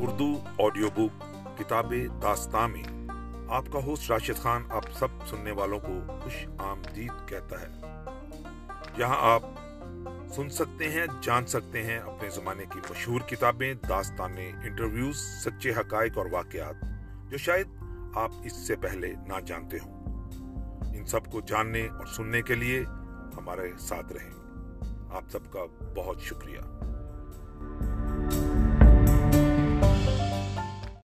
Urdu audio book, کتاب داستان میں آپ کا ہوسٹ راشد خان آپ سب سننے والوں کو خوش آمدید کہتا ہے۔ یہاں آپ سن سکتے ہیں، جان سکتے ہیں اپنے زمانے کی مشہور کتابیں داستانیں انٹرویوز، سچے حقائق اور واقعات جو شاید آپ اس سے پہلے نہ جانتے ہوں۔ ان سب کو جاننے اور سننے کے لیے ہمارے ساتھ رہیں۔ آپ سب کا بہت شکریہ۔